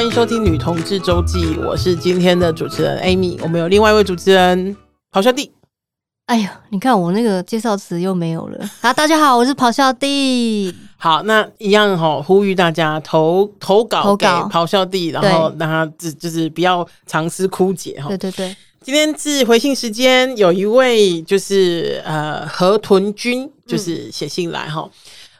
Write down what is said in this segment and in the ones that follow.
欢迎收听《女同志周记》，我是今天的主持人 Amy，我们有另外一位主持人咆哮帝。哎呀，你看我那个介绍词又没有了好！大家好，我是咆哮帝。好，那一样哈、哦，呼吁大家投投稿给咆哮帝，然后让他只就是不要长思枯竭哈。对对对，今天是回信时间，有一位就是呃河豚君，就是写信来哈。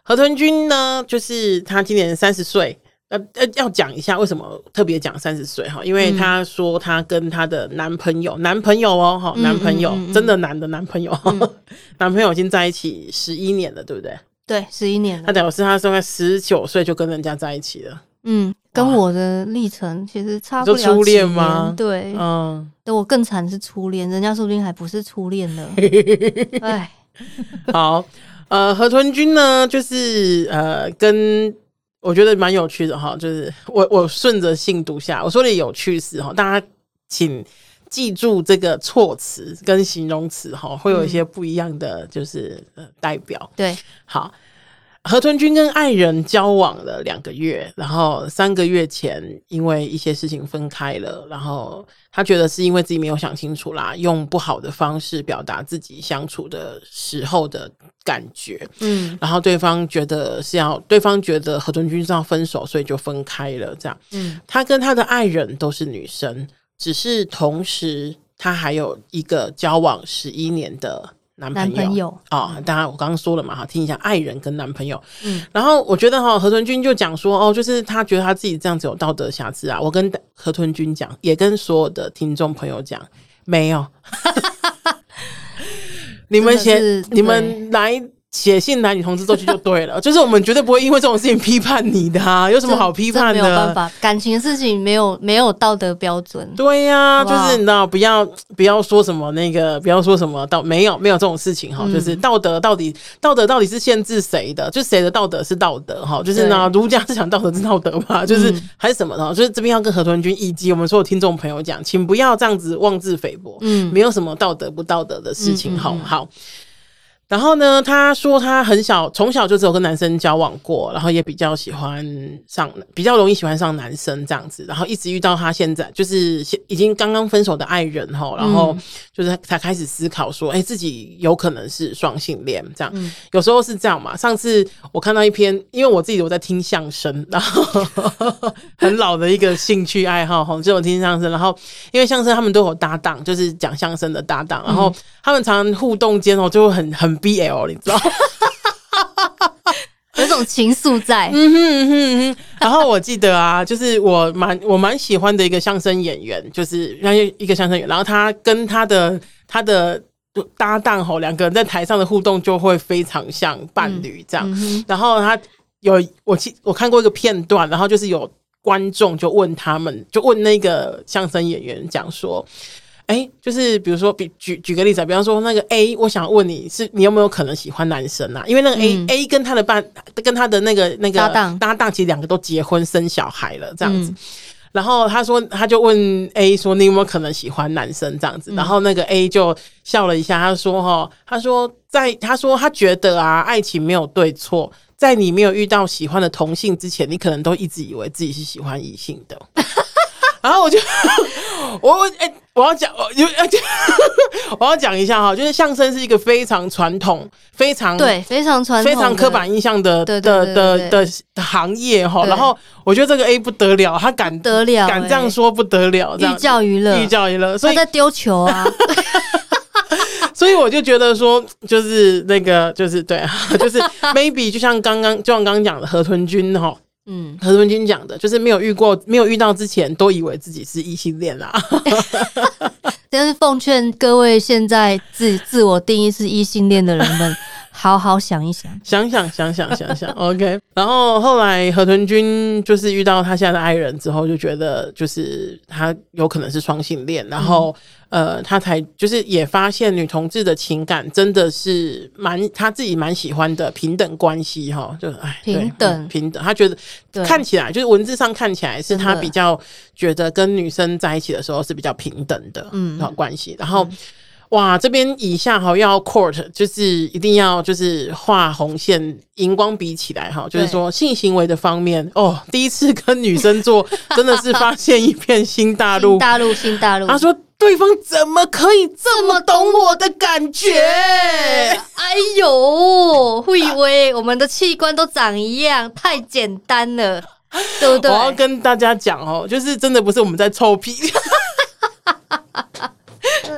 河豚君呢，就是他今年三十岁。呃呃，要讲一下为什么特别讲三十岁哈？因为她说她跟她的男朋友，男朋友哦哈，男朋友真的男的男朋友，男朋友已经在一起十一年了，对不对？对，十一年了。他表示她大概十九岁就跟人家在一起了。嗯，跟我的历程其实差不多。初恋吗？对，嗯，但我更惨是初恋，人家说不定还不是初恋呢。哎，好，呃，河豚君呢，就是呃跟。我觉得蛮有趣的哈，就是我我顺着性读下，我说的有趣事哈，大家请记住这个措辞跟形容词哈，会有一些不一样的就是呃代表。对，好。河豚君跟爱人交往了两个月，然后三个月前因为一些事情分开了，然后他觉得是因为自己没有想清楚啦，用不好的方式表达自己相处的时候的感觉，嗯，然后对方觉得是要，对方觉得河豚君是要分手，所以就分开了，这样，嗯，他跟他的爱人都是女生，只是同时他还有一个交往十一年的。男朋友，朋友哦，当然我刚刚说了嘛，哈，听一下爱人跟男朋友，嗯，然后我觉得哈，河豚君就讲说，哦，就是他觉得他自己这样子有道德瑕疵啊。我跟何豚君讲，也跟所有的听众朋友讲，没有，你们先，你们来。写信男女同志周记就对了，就是我们绝对不会因为这种事情批判你的啊，有什么好批判的？没有办法，感情的事情没有没有道德标准。对呀、啊，就是你知道，不要不要说什么那个，不要说什么道，没有没有这种事情哈，就是道德到底道德到底是限制谁的？就谁的道德是道德哈？就是呢，儒家思想道德是道德嘛？就是还是什么呢？就是这边要跟何豚君以及我们所有听众朋友讲，请不要这样子妄自菲薄，嗯，没有什么道德不道德的事情，好好。然后呢，他说他很小，从小就只有跟男生交往过，然后也比较喜欢上，比较容易喜欢上男生这样子。然后一直遇到他现在就是已经刚刚分手的爱人哈，然后就是才开始思考说，哎，自己有可能是双性恋这样。有时候是这样嘛。上次我看到一篇，因为我自己我在听相声，然后 很老的一个兴趣爱好哈，就我听相声。然后因为相声他们都有搭档，就是讲相声的搭档，然后他们常常互动间哦，就会很很。BL，你知道，有种情愫在。嗯哼嗯哼嗯哼。然后我记得啊，就是我蛮我蛮喜欢的一个相声演员，就是那一个相声演员。然后他跟他的他的搭档吼，两个人在台上的互动就会非常像伴侣这样。嗯嗯、然后他有我记我看过一个片段，然后就是有观众就问他们，就问那个相声演员讲说。哎、欸，就是比如说，比举举个例子，比方说那个 A，我想问你是你有没有可能喜欢男生啊？因为那个 A、嗯、A 跟他的伴，跟他的那个那个搭档搭档，其实两个都结婚生小孩了，这样子。嗯、然后他说，他就问 A 说，你有没有可能喜欢男生这样子？然后那个 A 就笑了一下，他说哈，他说在他说他觉得啊，爱情没有对错，在你没有遇到喜欢的同性之前，你可能都一直以为自己是喜欢异性的。然后我就 我哎、欸，我要讲，我要 我要讲一下哈，就是相声是一个非常传统、非常对、非常传统、非常刻板印象的的的的行业哈。然后我觉得这个 A 不得了，他敢得了，敢这样说不得了，寓教于乐，寓教于乐，所以他在丢球啊。所以我就觉得说，就是那个，就是对，就是 maybe 就像刚刚就像刚刚讲的河豚君哈。嗯，何文君讲的就是没有遇过，没有遇到之前都以为自己是异性恋啦。但是奉劝各位现在自自我定义是异性恋的人们。好好想一想，想想想想想想，OK。然后后来河豚君就是遇到他现在的爱人之后，就觉得就是他有可能是双性恋，然后、嗯、呃，他才就是也发现女同志的情感真的是蛮他自己蛮喜欢的平等关系哈，就哎平等。平等，他觉得看起来就是文字上看起来是他比较觉得跟女生在一起的时候是比较平等的嗯。关系，然后。哇，这边以下哈要 court，就是一定要就是画红线，荧光笔起来哈，就是说性行为的方面哦，第一次跟女生做，真的是发现一片新大陆，大陆新大陆。他说对方怎么可以这么懂我的感觉？哎呦，会以为我们的器官都长一样，太简单了，对不对？我要跟大家讲哦，就是真的不是我们在臭屁。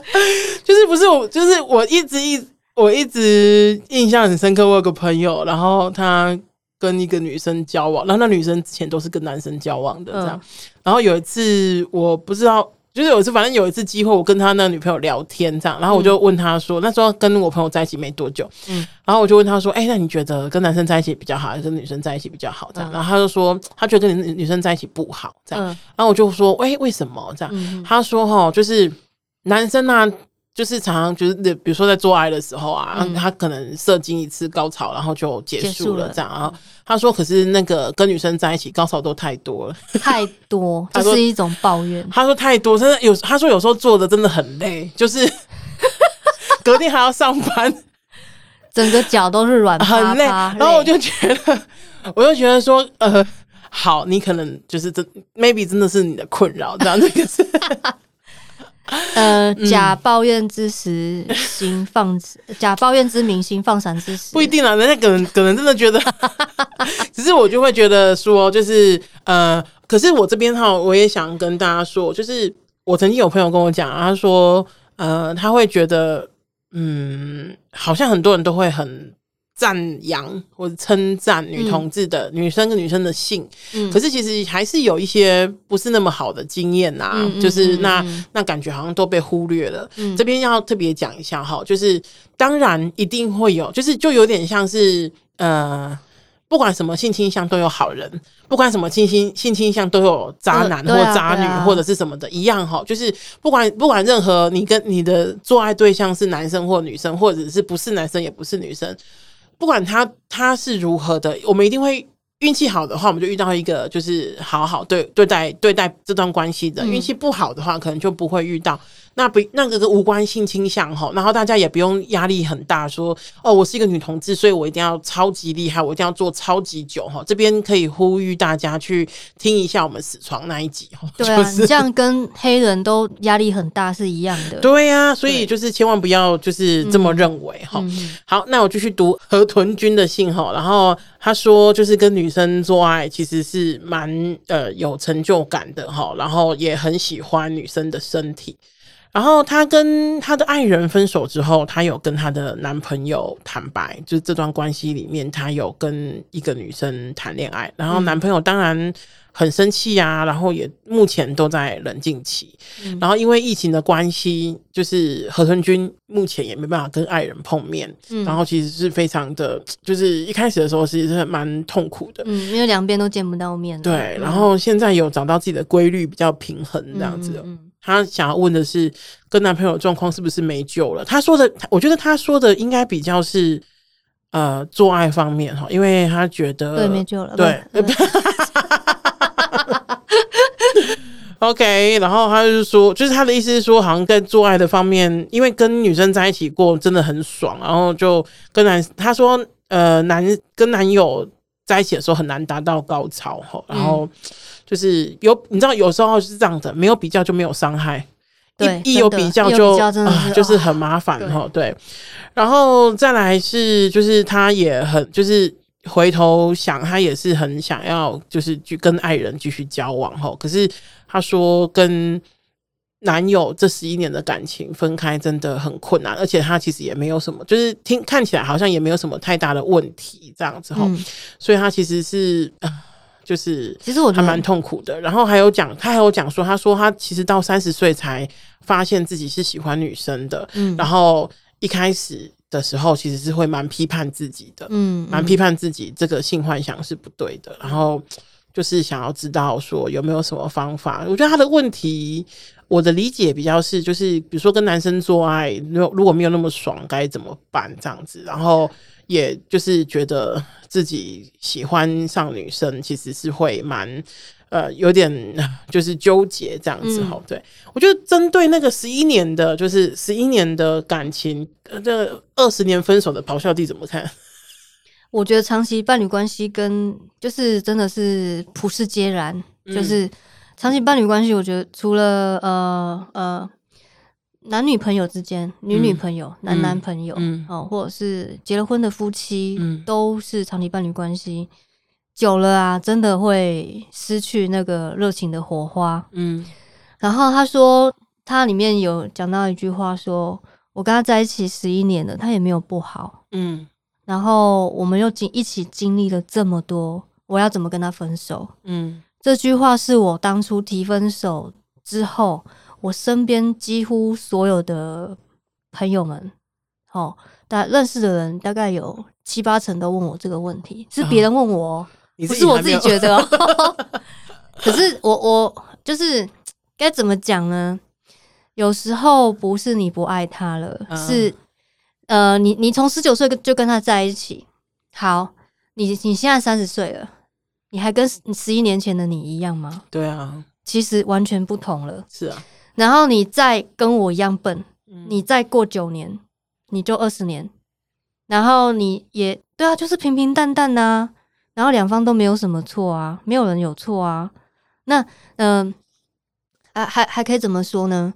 就是不是我，就是我一直一我一直印象很深刻。我有个朋友，然后他跟一个女生交往，然后那女生之前都是跟男生交往的，这样。然后有一次我不知道，就是有一次，反正有一次机会，我跟他那女朋友聊天，这样，然后我就问他说，那时候跟我朋友在一起没多久，嗯，然后我就问他说，哎，那你觉得跟男生在一起比较好，还是跟女生在一起比较好？这样，然后他就说，他觉得跟女女生在一起不好，这样。然后我就说，哎，为什么？这样，他说，哈，就是。男生呢、啊，就是常常就是，比如说在做爱的时候啊，嗯、他可能射精一次高潮，然后就结束了这样啊。他说，可是那个跟女生在一起高潮都太多了，太多，这是一种抱怨。他说太多，真的有。他说有时候做的真的很累，就是 隔天还要上班，整个脚都是软，很累。然后我就觉得，我就觉得说，呃，好，你可能就是这，maybe 真的是你的困扰，这样这个 是。呃，假抱怨之时，心放；假抱怨之明，心放闪之时，不一定啊。人家可能 可能真的觉得，只是我就会觉得说，就是呃，可是我这边哈，我也想跟大家说，就是我曾经有朋友跟我讲，他说，呃，他会觉得，嗯，好像很多人都会很。赞扬或者称赞女同志的、嗯、女生跟女生的性，嗯、可是其实还是有一些不是那么好的经验呐、啊，嗯、就是那、那感觉好像都被忽略了。嗯、这边要特别讲一下哈，就是当然一定会有，就是就有点像是呃，不管什么性倾向都有好人，不管什么性性性倾向都有渣男或渣女或者是什么的一样哈，就是不管不管任何你跟你的做爱对象是男生或女生，或者是不是男生也不是女生。不管他他是如何的，我们一定会运气好的话，我们就遇到一个就是好好对对待对待这段关系的。运气不好的话，可能就不会遇到。那不那个个无关性倾向哈，然后大家也不用压力很大，说哦，我是一个女同志，所以我一定要超级厉害，我一定要做超级久哈。这边可以呼吁大家去听一下我们死床那一集哈。对啊，就是、你这样跟黑人都压力很大是一样的。对呀、啊，所以就是千万不要就是这么认为哈。嗯、好，那我继续读河豚君的信哈，然后他说就是跟女生做爱其实是蛮呃有成就感的哈，然后也很喜欢女生的身体。然后她跟她的爱人分手之后，她有跟她的男朋友坦白，就是这段关系里面，她有跟一个女生谈恋爱。然后男朋友当然很生气啊，然后也目前都在冷静期。嗯、然后因为疫情的关系，就是何春君目前也没办法跟爱人碰面。嗯、然后其实是非常的，就是一开始的时候其实是蛮痛苦的。嗯，因为两边都见不到面。对，然后现在有找到自己的规律，比较平衡这样子。嗯。嗯她想要问的是，跟男朋友状况是不是没救了？她说的，我觉得她说的应该比较是呃做爱方面哈，因为她觉得对没救了。对，OK，然后她就是说，就是她的意思是说，好像在做爱的方面，因为跟女生在一起过真的很爽，然后就跟男她说，呃，男跟男友在一起的时候很难达到高潮哈，然后。嗯就是有，你知道，有时候是这样的，没有比较就没有伤害，对一一有比较就啊、呃，就是很麻烦哈。对，对，然后再来是，就是他也很，就是回头想，他也是很想要，就是去跟爱人继续交往哈。可是他说，跟男友这十一年的感情分开真的很困难，而且他其实也没有什么，就是听看起来好像也没有什么太大的问题这样子哈。嗯、所以他其实是。呃就是，其实我还蛮痛苦的。然后还有讲，他还有讲说，他说他其实到三十岁才发现自己是喜欢女生的。嗯，然后一开始的时候其实是会蛮批判自己的，嗯，蛮批判自己这个性幻想是不对的。然后就是想要知道说有没有什么方法。我觉得他的问题，我的理解比较是，就是比如说跟男生做爱，如如果没有那么爽，该怎么办这样子？然后。也就是觉得自己喜欢上女生，其实是会蛮呃有点 就是纠结这样子哈。嗯、对我觉得针对那个十一年的，就是十一年的感情，呃，这二十年分手的咆哮帝怎么看？我觉得长期伴侣关系跟就是真的是普世皆然，嗯、就是长期伴侣关系，我觉得除了呃呃男女朋友之间、女女朋友、嗯、男男朋友，嗯，哦，或者是结了婚的夫妻，嗯，都是长期伴侣关系，久了啊，真的会失去那个热情的火花，嗯。然后他说，他里面有讲到一句话说，说我跟他在一起十一年了，他也没有不好，嗯。然后我们又经一起经历了这么多，我要怎么跟他分手？嗯，这句话是我当初提分手之后，我身边几乎所有的朋友们，哦，大认识的人大概有七八成都问我这个问题，是别人问我，哦、不是我自己觉得。可是我我就是该怎么讲呢？有时候不是你不爱他了，嗯、是。呃，你你从十九岁就跟他在一起，好，你你现在三十岁了，你还跟十一年前的你一样吗？对啊，其实完全不同了。是啊，然后你再跟我一样笨，嗯、你再过九年，你就二十年，然后你也对啊，就是平平淡淡啊，然后两方都没有什么错啊，没有人有错啊，那嗯，还、呃、还还可以怎么说呢？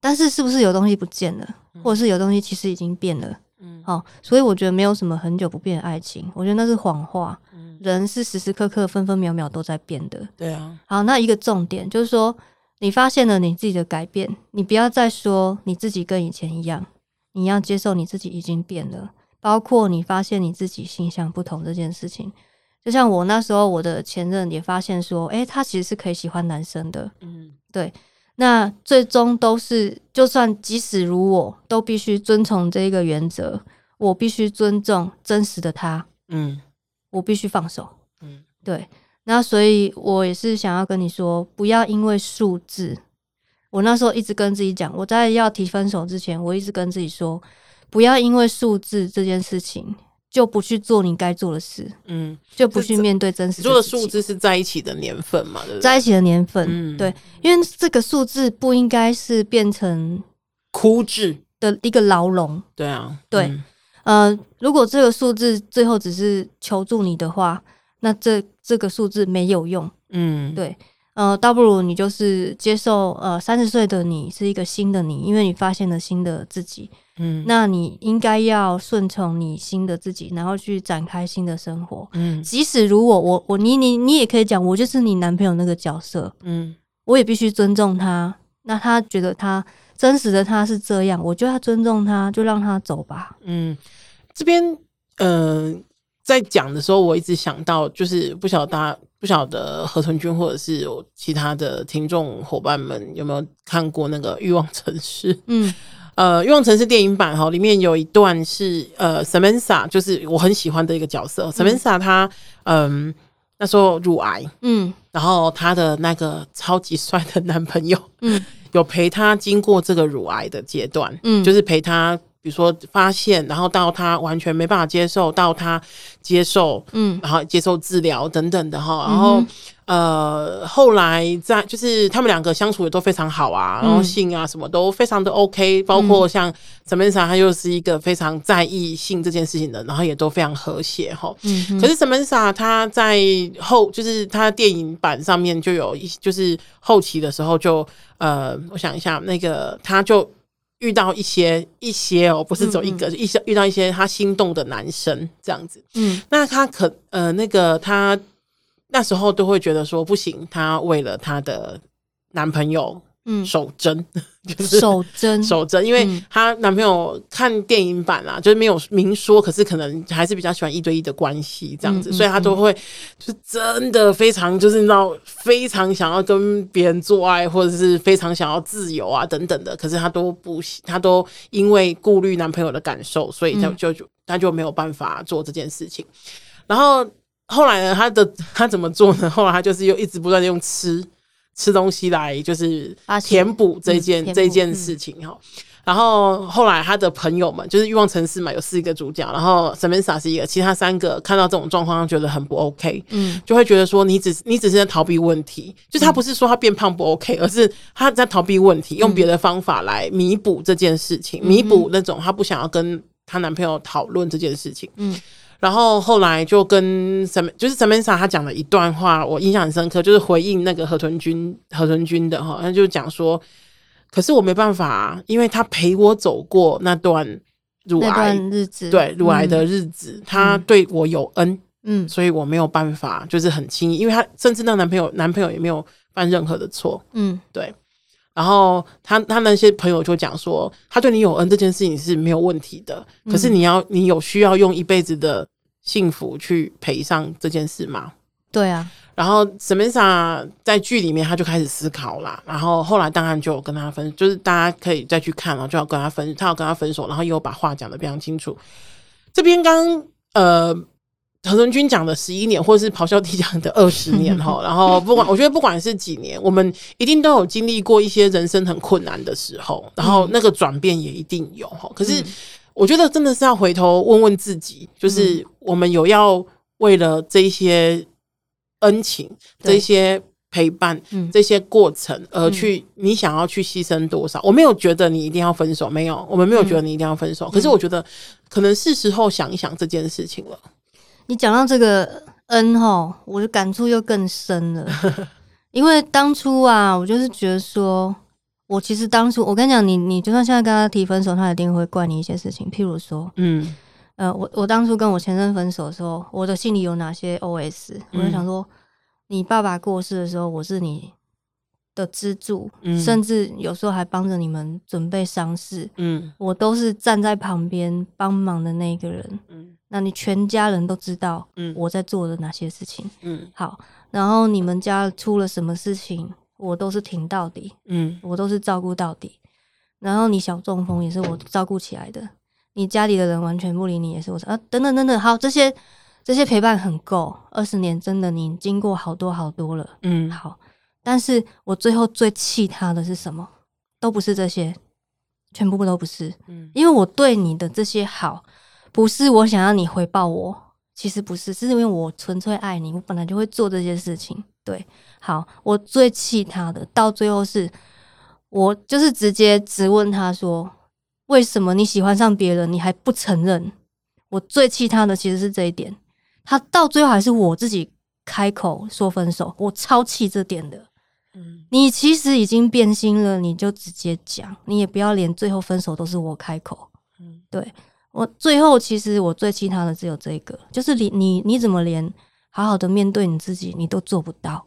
但是是不是有东西不见了？或者是有东西其实已经变了，嗯，好，所以我觉得没有什么很久不变的爱情，我觉得那是谎话。嗯，人是时时刻刻、分分秒秒都在变的。对啊。好，那一个重点就是说，你发现了你自己的改变，你不要再说你自己跟以前一样，你要接受你自己已经变了，包括你发现你自己性向不同这件事情。就像我那时候，我的前任也发现说，诶，他其实是可以喜欢男生的。嗯，对。那最终都是，就算即使如我，都必须遵从这一个原则。我必须尊重真实的他，嗯，我必须放手，嗯，对。那所以，我也是想要跟你说，不要因为数字。我那时候一直跟自己讲，我在要提分手之前，我一直跟自己说，不要因为数字这件事情。就不去做你该做的事，嗯，就不去面对真实的。做的数字是在一起的年份嘛？对不对？在一起的年份，嗯，对，因为这个数字不应该是变成枯枝的一个牢笼。对啊，对，嗯、呃，如果这个数字最后只是求助你的话，那这这个数字没有用。嗯，对，呃，倒不如你就是接受，呃，三十岁的你是一个新的你，因为你发现了新的自己。嗯，那你应该要顺从你新的自己，然后去展开新的生活。嗯，即使如果我我你你你也可以讲，我就是你男朋友那个角色。嗯，我也必须尊重他。那他觉得他真实的他是这样，我就要尊重他，就让他走吧。嗯，这边嗯、呃，在讲的时候，我一直想到，就是不晓得大家不晓得河豚君或者是有其他的听众伙伴们有没有看过那个《欲望城市》？嗯。呃，《欲望城市》电影版哈，里面有一段是呃，Samantha，就是我很喜欢的一个角色。嗯、Samantha 她嗯、呃，那时候乳癌，嗯，然后她的那个超级帅的男朋友，嗯，有陪她经过这个乳癌的阶段，嗯，就是陪她。比如说发现，然后到他完全没办法接受，到他接受，嗯，然后接受治疗等等的哈，然后、嗯、呃，后来在就是他们两个相处也都非常好啊，然后性啊什么都非常的 OK，包括像 Samantha 他又是一个非常在意性这件事情的，然后也都非常和谐哈。嗯，可是 Samantha 他在后就是他电影版上面就有一就是后期的时候就呃，我想一下那个他就。遇到一些一些哦，不是走一个，一些、遇到一些他心动的男生这样子，嗯，那他可呃那个他那时候都会觉得说不行，他为了他的男朋友。嗯，守贞 就是守贞，守贞，因为她男朋友看电影版啊，就是没有明说，可是可能还是比较喜欢一对一的关系这样子，所以她都会就真的非常就是你知道非常想要跟别人做爱，或者是非常想要自由啊等等的，可是她都不，她都因为顾虑男朋友的感受，所以她就就她就没有办法做这件事情。然后后来呢，她的她怎么做呢？后来她就是又一直不断的用吃。吃东西来就是填补这件、嗯、这件事情哈，嗯、然后后来他的朋友们就是欲望城市嘛，有四个主角，然后 Samantha 是一个，其他三个看到这种状况，觉得很不 OK，嗯，就会觉得说你只你只是在逃避问题，就是他不是说他变胖不 OK，而是他在逃避问题，用别的方法来弥补这件事情，弥补那种他不想要跟她男朋友讨论这件事情，嗯。然后后来就跟什么，就是 Samantha 他讲了一段话，我印象很深刻，就是回应那个河豚君河豚君的哈，他就讲说，可是我没办法，因为他陪我走过那段乳癌日子，对乳癌的日子，嗯、他对我有恩，嗯，所以我没有办法，就是很轻易，因为他甚至那个男朋友男朋友也没有犯任何的错，嗯，对。然后他他那些朋友就讲说，他对你有恩这件事情是没有问题的，可是你要你有需要用一辈子的幸福去赔上这件事吗？对啊。然后 Samantha 在剧里面他就开始思考啦，然后后来当然就有跟他分，就是大家可以再去看，然后就要跟他分，他要跟他分手，然后又把话讲得非常清楚。这边刚呃。河豚君讲的十一年，或者是咆哮帝讲的二十年哈，然后不管我觉得不管是几年，我们一定都有经历过一些人生很困难的时候，然后那个转变也一定有哈。可是我觉得真的是要回头问问自己，就是我们有要为了这些恩情、这些陪伴、这些过程而去，你想要去牺牲多少？我没有觉得你一定要分手，没有，我们没有觉得你一定要分手。可是我觉得可能是时候想一想这件事情了。你讲到这个恩哈，我的感触又更深了。因为当初啊，我就是觉得说，我其实当初我跟你讲，你你就算现在跟他提分手，他一定会怪你一些事情。譬如说，嗯，呃，我我当初跟我前任分手的时候，我的心里有哪些 OS？我就想说，你爸爸过世的时候，我是你的支柱，嗯、甚至有时候还帮着你们准备丧事，嗯，我都是站在旁边帮忙的那个人，嗯，那你全家人都知道，嗯，我在做的哪些事情，嗯，好，然后你们家出了什么事情，我都是挺到底，嗯，我都是照顾到底，然后你小中风也是我照顾起来的，你家里的人完全不理你也是我啊，等等等等，好，这些这些陪伴很够，二十年真的你经过好多好多了，嗯，好。但是我最后最气他的是什么？都不是这些，全部都不是。嗯，因为我对你的这些好，不是我想要你回报我，其实不是，是因为我纯粹爱你，我本来就会做这些事情。对，好，我最气他的，到最后是我就是直接质问他说：为什么你喜欢上别人，你还不承认？我最气他的其实是这一点，他到最后还是我自己开口说分手，我超气这点的。你其实已经变心了，你就直接讲，你也不要连最后分手都是我开口。嗯，对，我最后其实我最气他的只有这个，就是你你你怎么连好好的面对你自己你都做不到？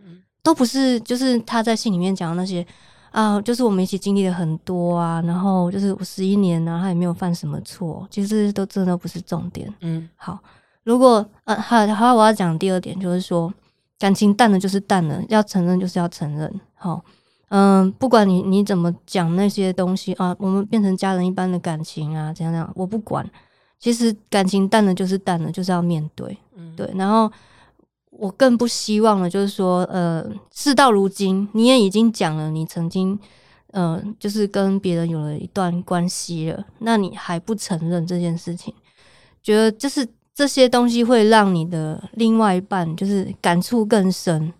嗯，都不是，就是他在信里面讲的那些啊，就是我们一起经历了很多啊，然后就是我十一年啊，他也没有犯什么错，其实都真的不是重点。嗯，好，如果呃，好，好，我要讲第二点就是说。感情淡了就是淡了，要承认就是要承认。好，嗯，不管你你怎么讲那些东西啊，我们变成家人一般的感情啊，怎样怎样，我不管。其实感情淡了就是淡了，就是要面对。嗯，对。然后我更不希望的就是说，呃，事到如今你也已经讲了，你曾经，呃，就是跟别人有了一段关系了，那你还不承认这件事情，觉得就是。这些东西会让你的另外一半就是感触更深，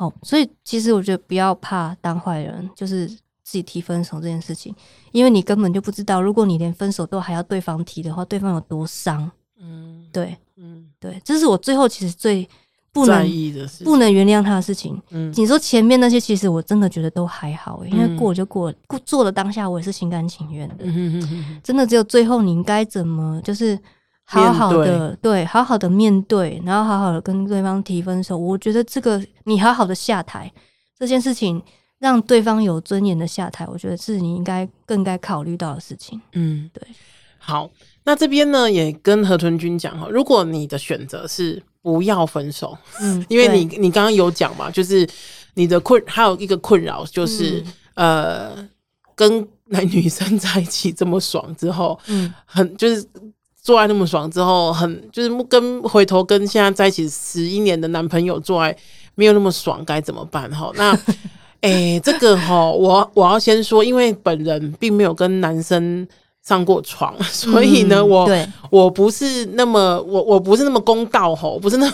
好，所以其实我觉得不要怕当坏人，就是自己提分手这件事情，因为你根本就不知道，如果你连分手都还要对方提的话，对方有多伤。嗯，对，嗯，对，这是我最后其实最不能不能原谅他的事情。嗯，你说前面那些，其实我真的觉得都还好，因为过了就过了，过做了当下我也是心甘情愿的。嗯，真的只有最后你应该怎么就是。好好的，对，好好的面对，然后好好的跟对方提分手。我觉得这个你好好的下台这件事情，让对方有尊严的下台，我觉得是你应该更该考虑到的事情。嗯，对。好，那这边呢也跟何豚君讲哈，如果你的选择是不要分手，嗯，因为你你刚刚有讲嘛，就是你的困还有一个困扰就是、嗯、呃，跟男女生在一起这么爽之后，嗯，很就是。做爱那么爽之后，很就是跟回头跟现在在一起十一年的男朋友做爱没有那么爽，该怎么办？哈，那哎、欸，这个哈，我我要先说，因为本人并没有跟男生上过床，所以呢，我我不是那么我我不是那么公道吼，不是那么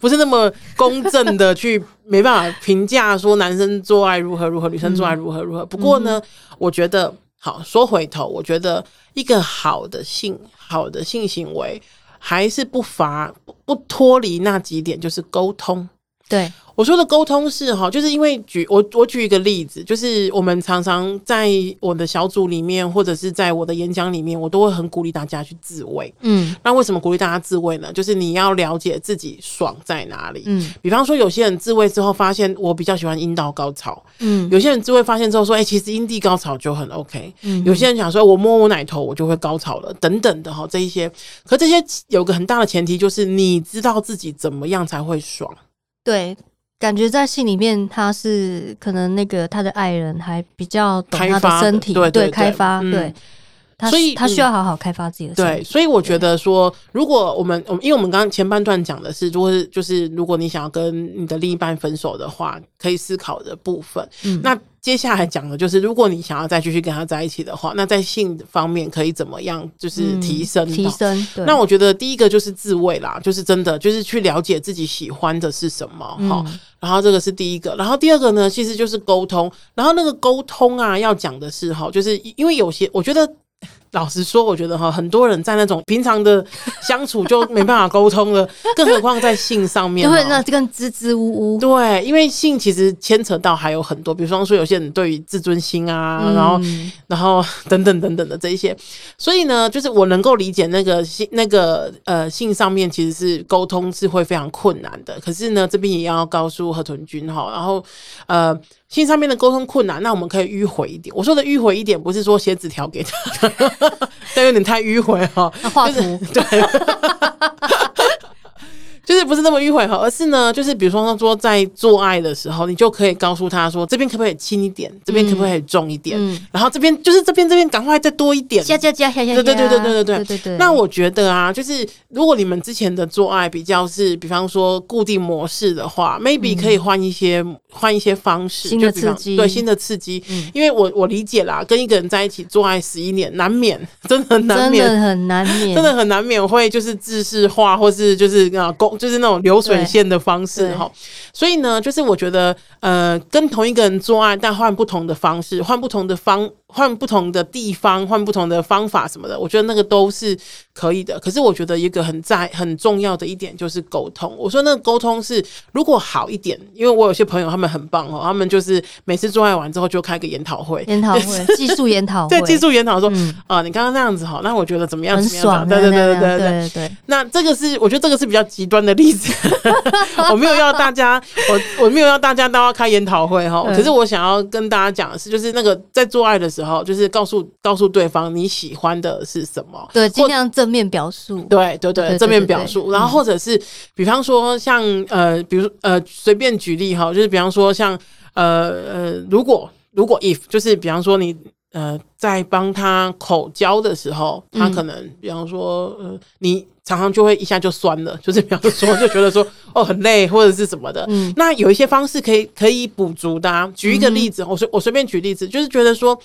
不是那么公正的去没办法评价说男生做爱如何如何，女生做爱如何如何。不过呢，我觉得好说回头，我觉得一个好的性好的性行为还是不乏不脱离那几点，就是沟通。对。我说的沟通是哈，就是因为举我我举一个例子，就是我们常常在我的小组里面，或者是在我的演讲里面，我都会很鼓励大家去自慰。嗯，那为什么鼓励大家自慰呢？就是你要了解自己爽在哪里。嗯，比方说有些人自慰之后发现我比较喜欢阴道高潮。嗯，有些人自慰发现之后说，哎、欸，其实阴蒂高潮就很 OK。嗯，有些人想说我摸我奶头我就会高潮了，等等的哈，这一些。可这些有个很大的前提就是你知道自己怎么样才会爽。对。感觉在戏里面，他是可能那个他的爱人还比较懂他的身体，对，开发，嗯、对，他所以他需要好好开发自己的身体。对，所以我觉得说，如果我们我们因为我们刚刚前半段讲的是，如果是就是如果你想要跟你的另一半分手的话，可以思考的部分，嗯，那。接下来讲的就是，如果你想要再继续跟他在一起的话，那在性方面可以怎么样？就是提升、嗯、提升。那我觉得第一个就是自慰啦，就是真的就是去了解自己喜欢的是什么，哈、嗯。然后这个是第一个，然后第二个呢，其实就是沟通。然后那个沟通啊，要讲的是哈，就是因为有些我觉得。老实说，我觉得哈，很多人在那种平常的相处就没办法沟通了，更何况在性上面，对，那更支支吾吾。对，因为性其实牵扯到还有很多，比方说说有些人对于自尊心啊，嗯、然后然后等等等等的这一些，所以呢，就是我能够理解那个性那个呃性上面其实是沟通是会非常困难的。可是呢，这边也要告诉河豚君哈，然后呃。性上面的沟通困难，那我们可以迂回一点。我说的迂回一点，不是说写纸条给他，但有点太迂回哈。画图对。就是不是那么迂回哈，而是呢，就是比如说说在做爱的时候，你就可以告诉他说，这边可不可以轻一点，这边可不可以重一点，嗯、然后这边就是这边这边赶快再多一点，加加加加加，对对对对对对对，对。那我觉得啊，就是如果你们之前的做爱比较是，比方说固定模式的话，maybe 可以换一些换一些方式，新的刺激，对新的刺激。嗯、因为我我理解啦，跟一个人在一起做爱十一年，难免真的难免，真的很难免，真的很难免会就是制式化，或是就是啊公就是那种流水。线的方式哈，所以呢，就是我觉得，呃，跟同一个人做爱，但换不同的方式，换不同的方。换不同的地方，换不同的方法什么的，我觉得那个都是可以的。可是我觉得一个很在很重要的一点就是沟通。我说那个沟通是如果好一点，因为我有些朋友他们很棒哦，他们就是每次做爱完之后就开个研讨会，研讨会技术研讨会，对技术研讨说啊，你刚刚那样子哈，那我觉得怎么样？很爽，对对对对对对对。那这个是我觉得这个是比较极端的例子，我没有要大家，我我没有要大家都要开研讨会哈。可是我想要跟大家讲的是，就是那个在做爱的时候。好，就是告诉告诉对方你喜欢的是什么，对，尽量正面表述，对对对，正面表述。然后或者是，比方说像呃，比如呃，随便举例哈，就是比方说像呃呃，如果如果 if 就是比方说你。呃，在帮他口交的时候，他可能，比方说，呃，你常常就会一下就酸了，就是比方说，就觉得说，哦，很累或者是什么的。嗯，那有一些方式可以可以补足的啊。举一个例子，我随我随便举例子，就是觉得说，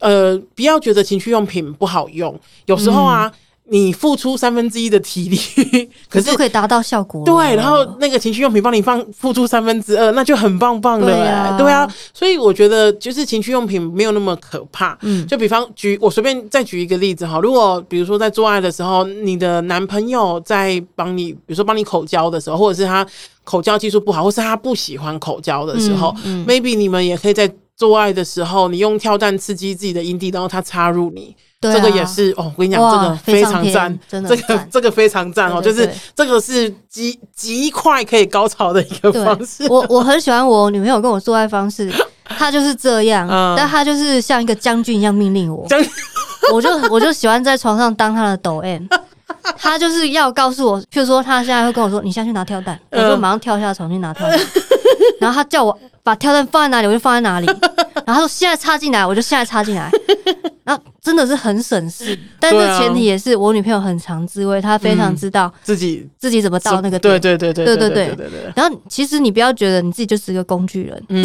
呃，不要觉得情趣用品不好用，有时候啊。你付出三分之一的体力，可是可以达到效果。对，然后那个情趣用品帮你放付出三分之二，那就很棒棒的。对啊，对啊。所以我觉得，就是情趣用品没有那么可怕。嗯，就比方举我随便再举一个例子哈，如果比如说在做爱的时候，你的男朋友在帮你，比如说帮你口交的时候，或者是他口交技术不好，或是他不喜欢口交的时候，嗯嗯，maybe 你们也可以在做爱的时候，你用跳蛋刺激自己的阴蒂，然后他插入你。啊、这个也是哦，我跟你讲，这个非常赞，真的，这个这个非常赞哦，就是这个是极极快可以高潮的一个方式。我我很喜欢我女朋友跟我做爱方式，她就是这样，嗯、但她就是像一个将军一样命令我，将 我就我就喜欢在床上当她的抖 M，她就是要告诉我，譬如说她现在会跟我说，你现在去拿跳蛋，我就马上跳下床去拿跳蛋，然后她叫我把跳蛋放在哪里，我就放在哪里。然后他说现在插进来，我就现在插进来。然后真的是很省事，但是前提也是我女朋友很常自慰，她非常知道自己自己怎么到那个点。对对对对对对对对对。然后其实你不要觉得你自己就是个工具人，嗯，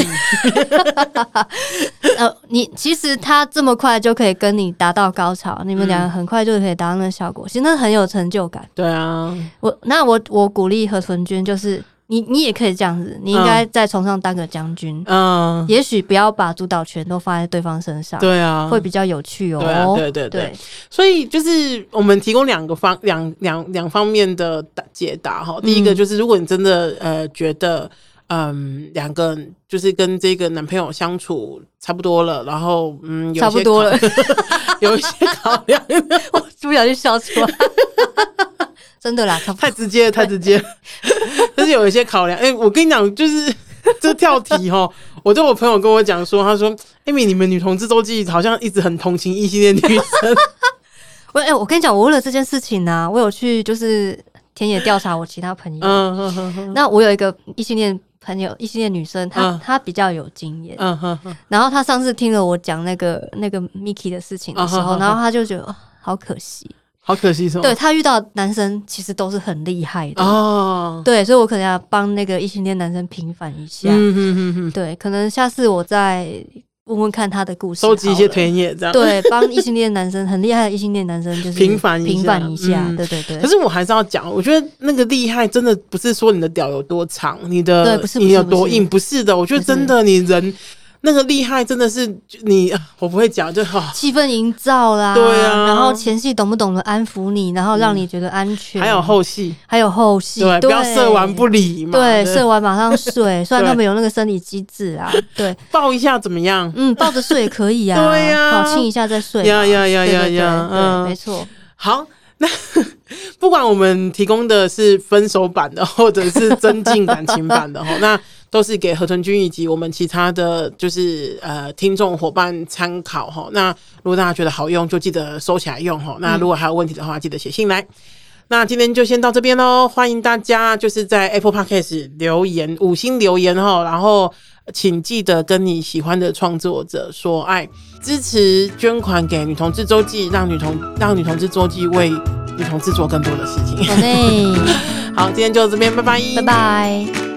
呃，你其实他这么快就可以跟你达到高潮，你们两个很快就可以达到那个效果，其实那很有成就感。对啊，我那我我鼓励何纯君就是。你你也可以这样子，你应该在床上当个将军，嗯，也许不要把主导权都放在对方身上，对啊，会比较有趣哦。对啊，对对对，所以就是我们提供两个方两两两方面的解答哈。第一个就是，如果你真的呃觉得嗯两个就是跟这个男朋友相处差不多了，然后嗯差不多了，有一些考量，我不小心笑出来。真的啦，太直接了，太直接了，就是有一些考量。哎、欸，我跟你讲，就是 这跳题哈。我对我朋友跟我讲说，他说：“艾米，你们女同志周记好像一直很同情异性恋女生。”我哎，我跟你讲，我为了这件事情呢、啊，我有去就是田野调查我其他朋友。嗯哼哼哼。那我有一个异性恋朋友，异性恋女生，她她比较有经验。嗯哼哼。然后她上次听了我讲那个那个 Miki 的事情的时候，然后她就觉得好可惜。好可惜，是吗？对，他遇到男生其实都是很厉害的哦。对，所以我可能要帮那个异性恋男生平反一下。嗯哼哼哼。对，可能下次我再问问看他的故事，收集一些田野这样。对，帮异性恋男生很厉害的异性恋男生就是平反平反一下。对对对。可是我还是要讲，我觉得那个厉害真的不是说你的屌有多长，你的你有多硬，不是的。我觉得真的你人。那个厉害真的是你，我不会讲，就好气氛营造啦，对啊，然后前戏懂不懂得安抚你，然后让你觉得安全，还有后戏，还有后戏，对，不要射完不理嘛，对，射完马上睡，虽然他们有那个生理机制啊，对，抱一下怎么样？嗯，抱着睡也可以啊，对呀，亲一下再睡，呀呀呀呀呀，对，没错。好，那不管我们提供的是分手版的，或者是增进感情版的哈，那。都是给何豚君以及我们其他的就是呃听众伙伴参考哈。那如果大家觉得好用，就记得收起来用哈。那如果还有问题的话，记得写信来。嗯、那今天就先到这边喽，欢迎大家就是在 Apple Podcast 留言五星留言哈，然后请记得跟你喜欢的创作者说爱，支持捐款给女同志周记，让女同让女同志周记为女同志做更多的事情。好嘞，好，今天就这边，拜拜，拜拜。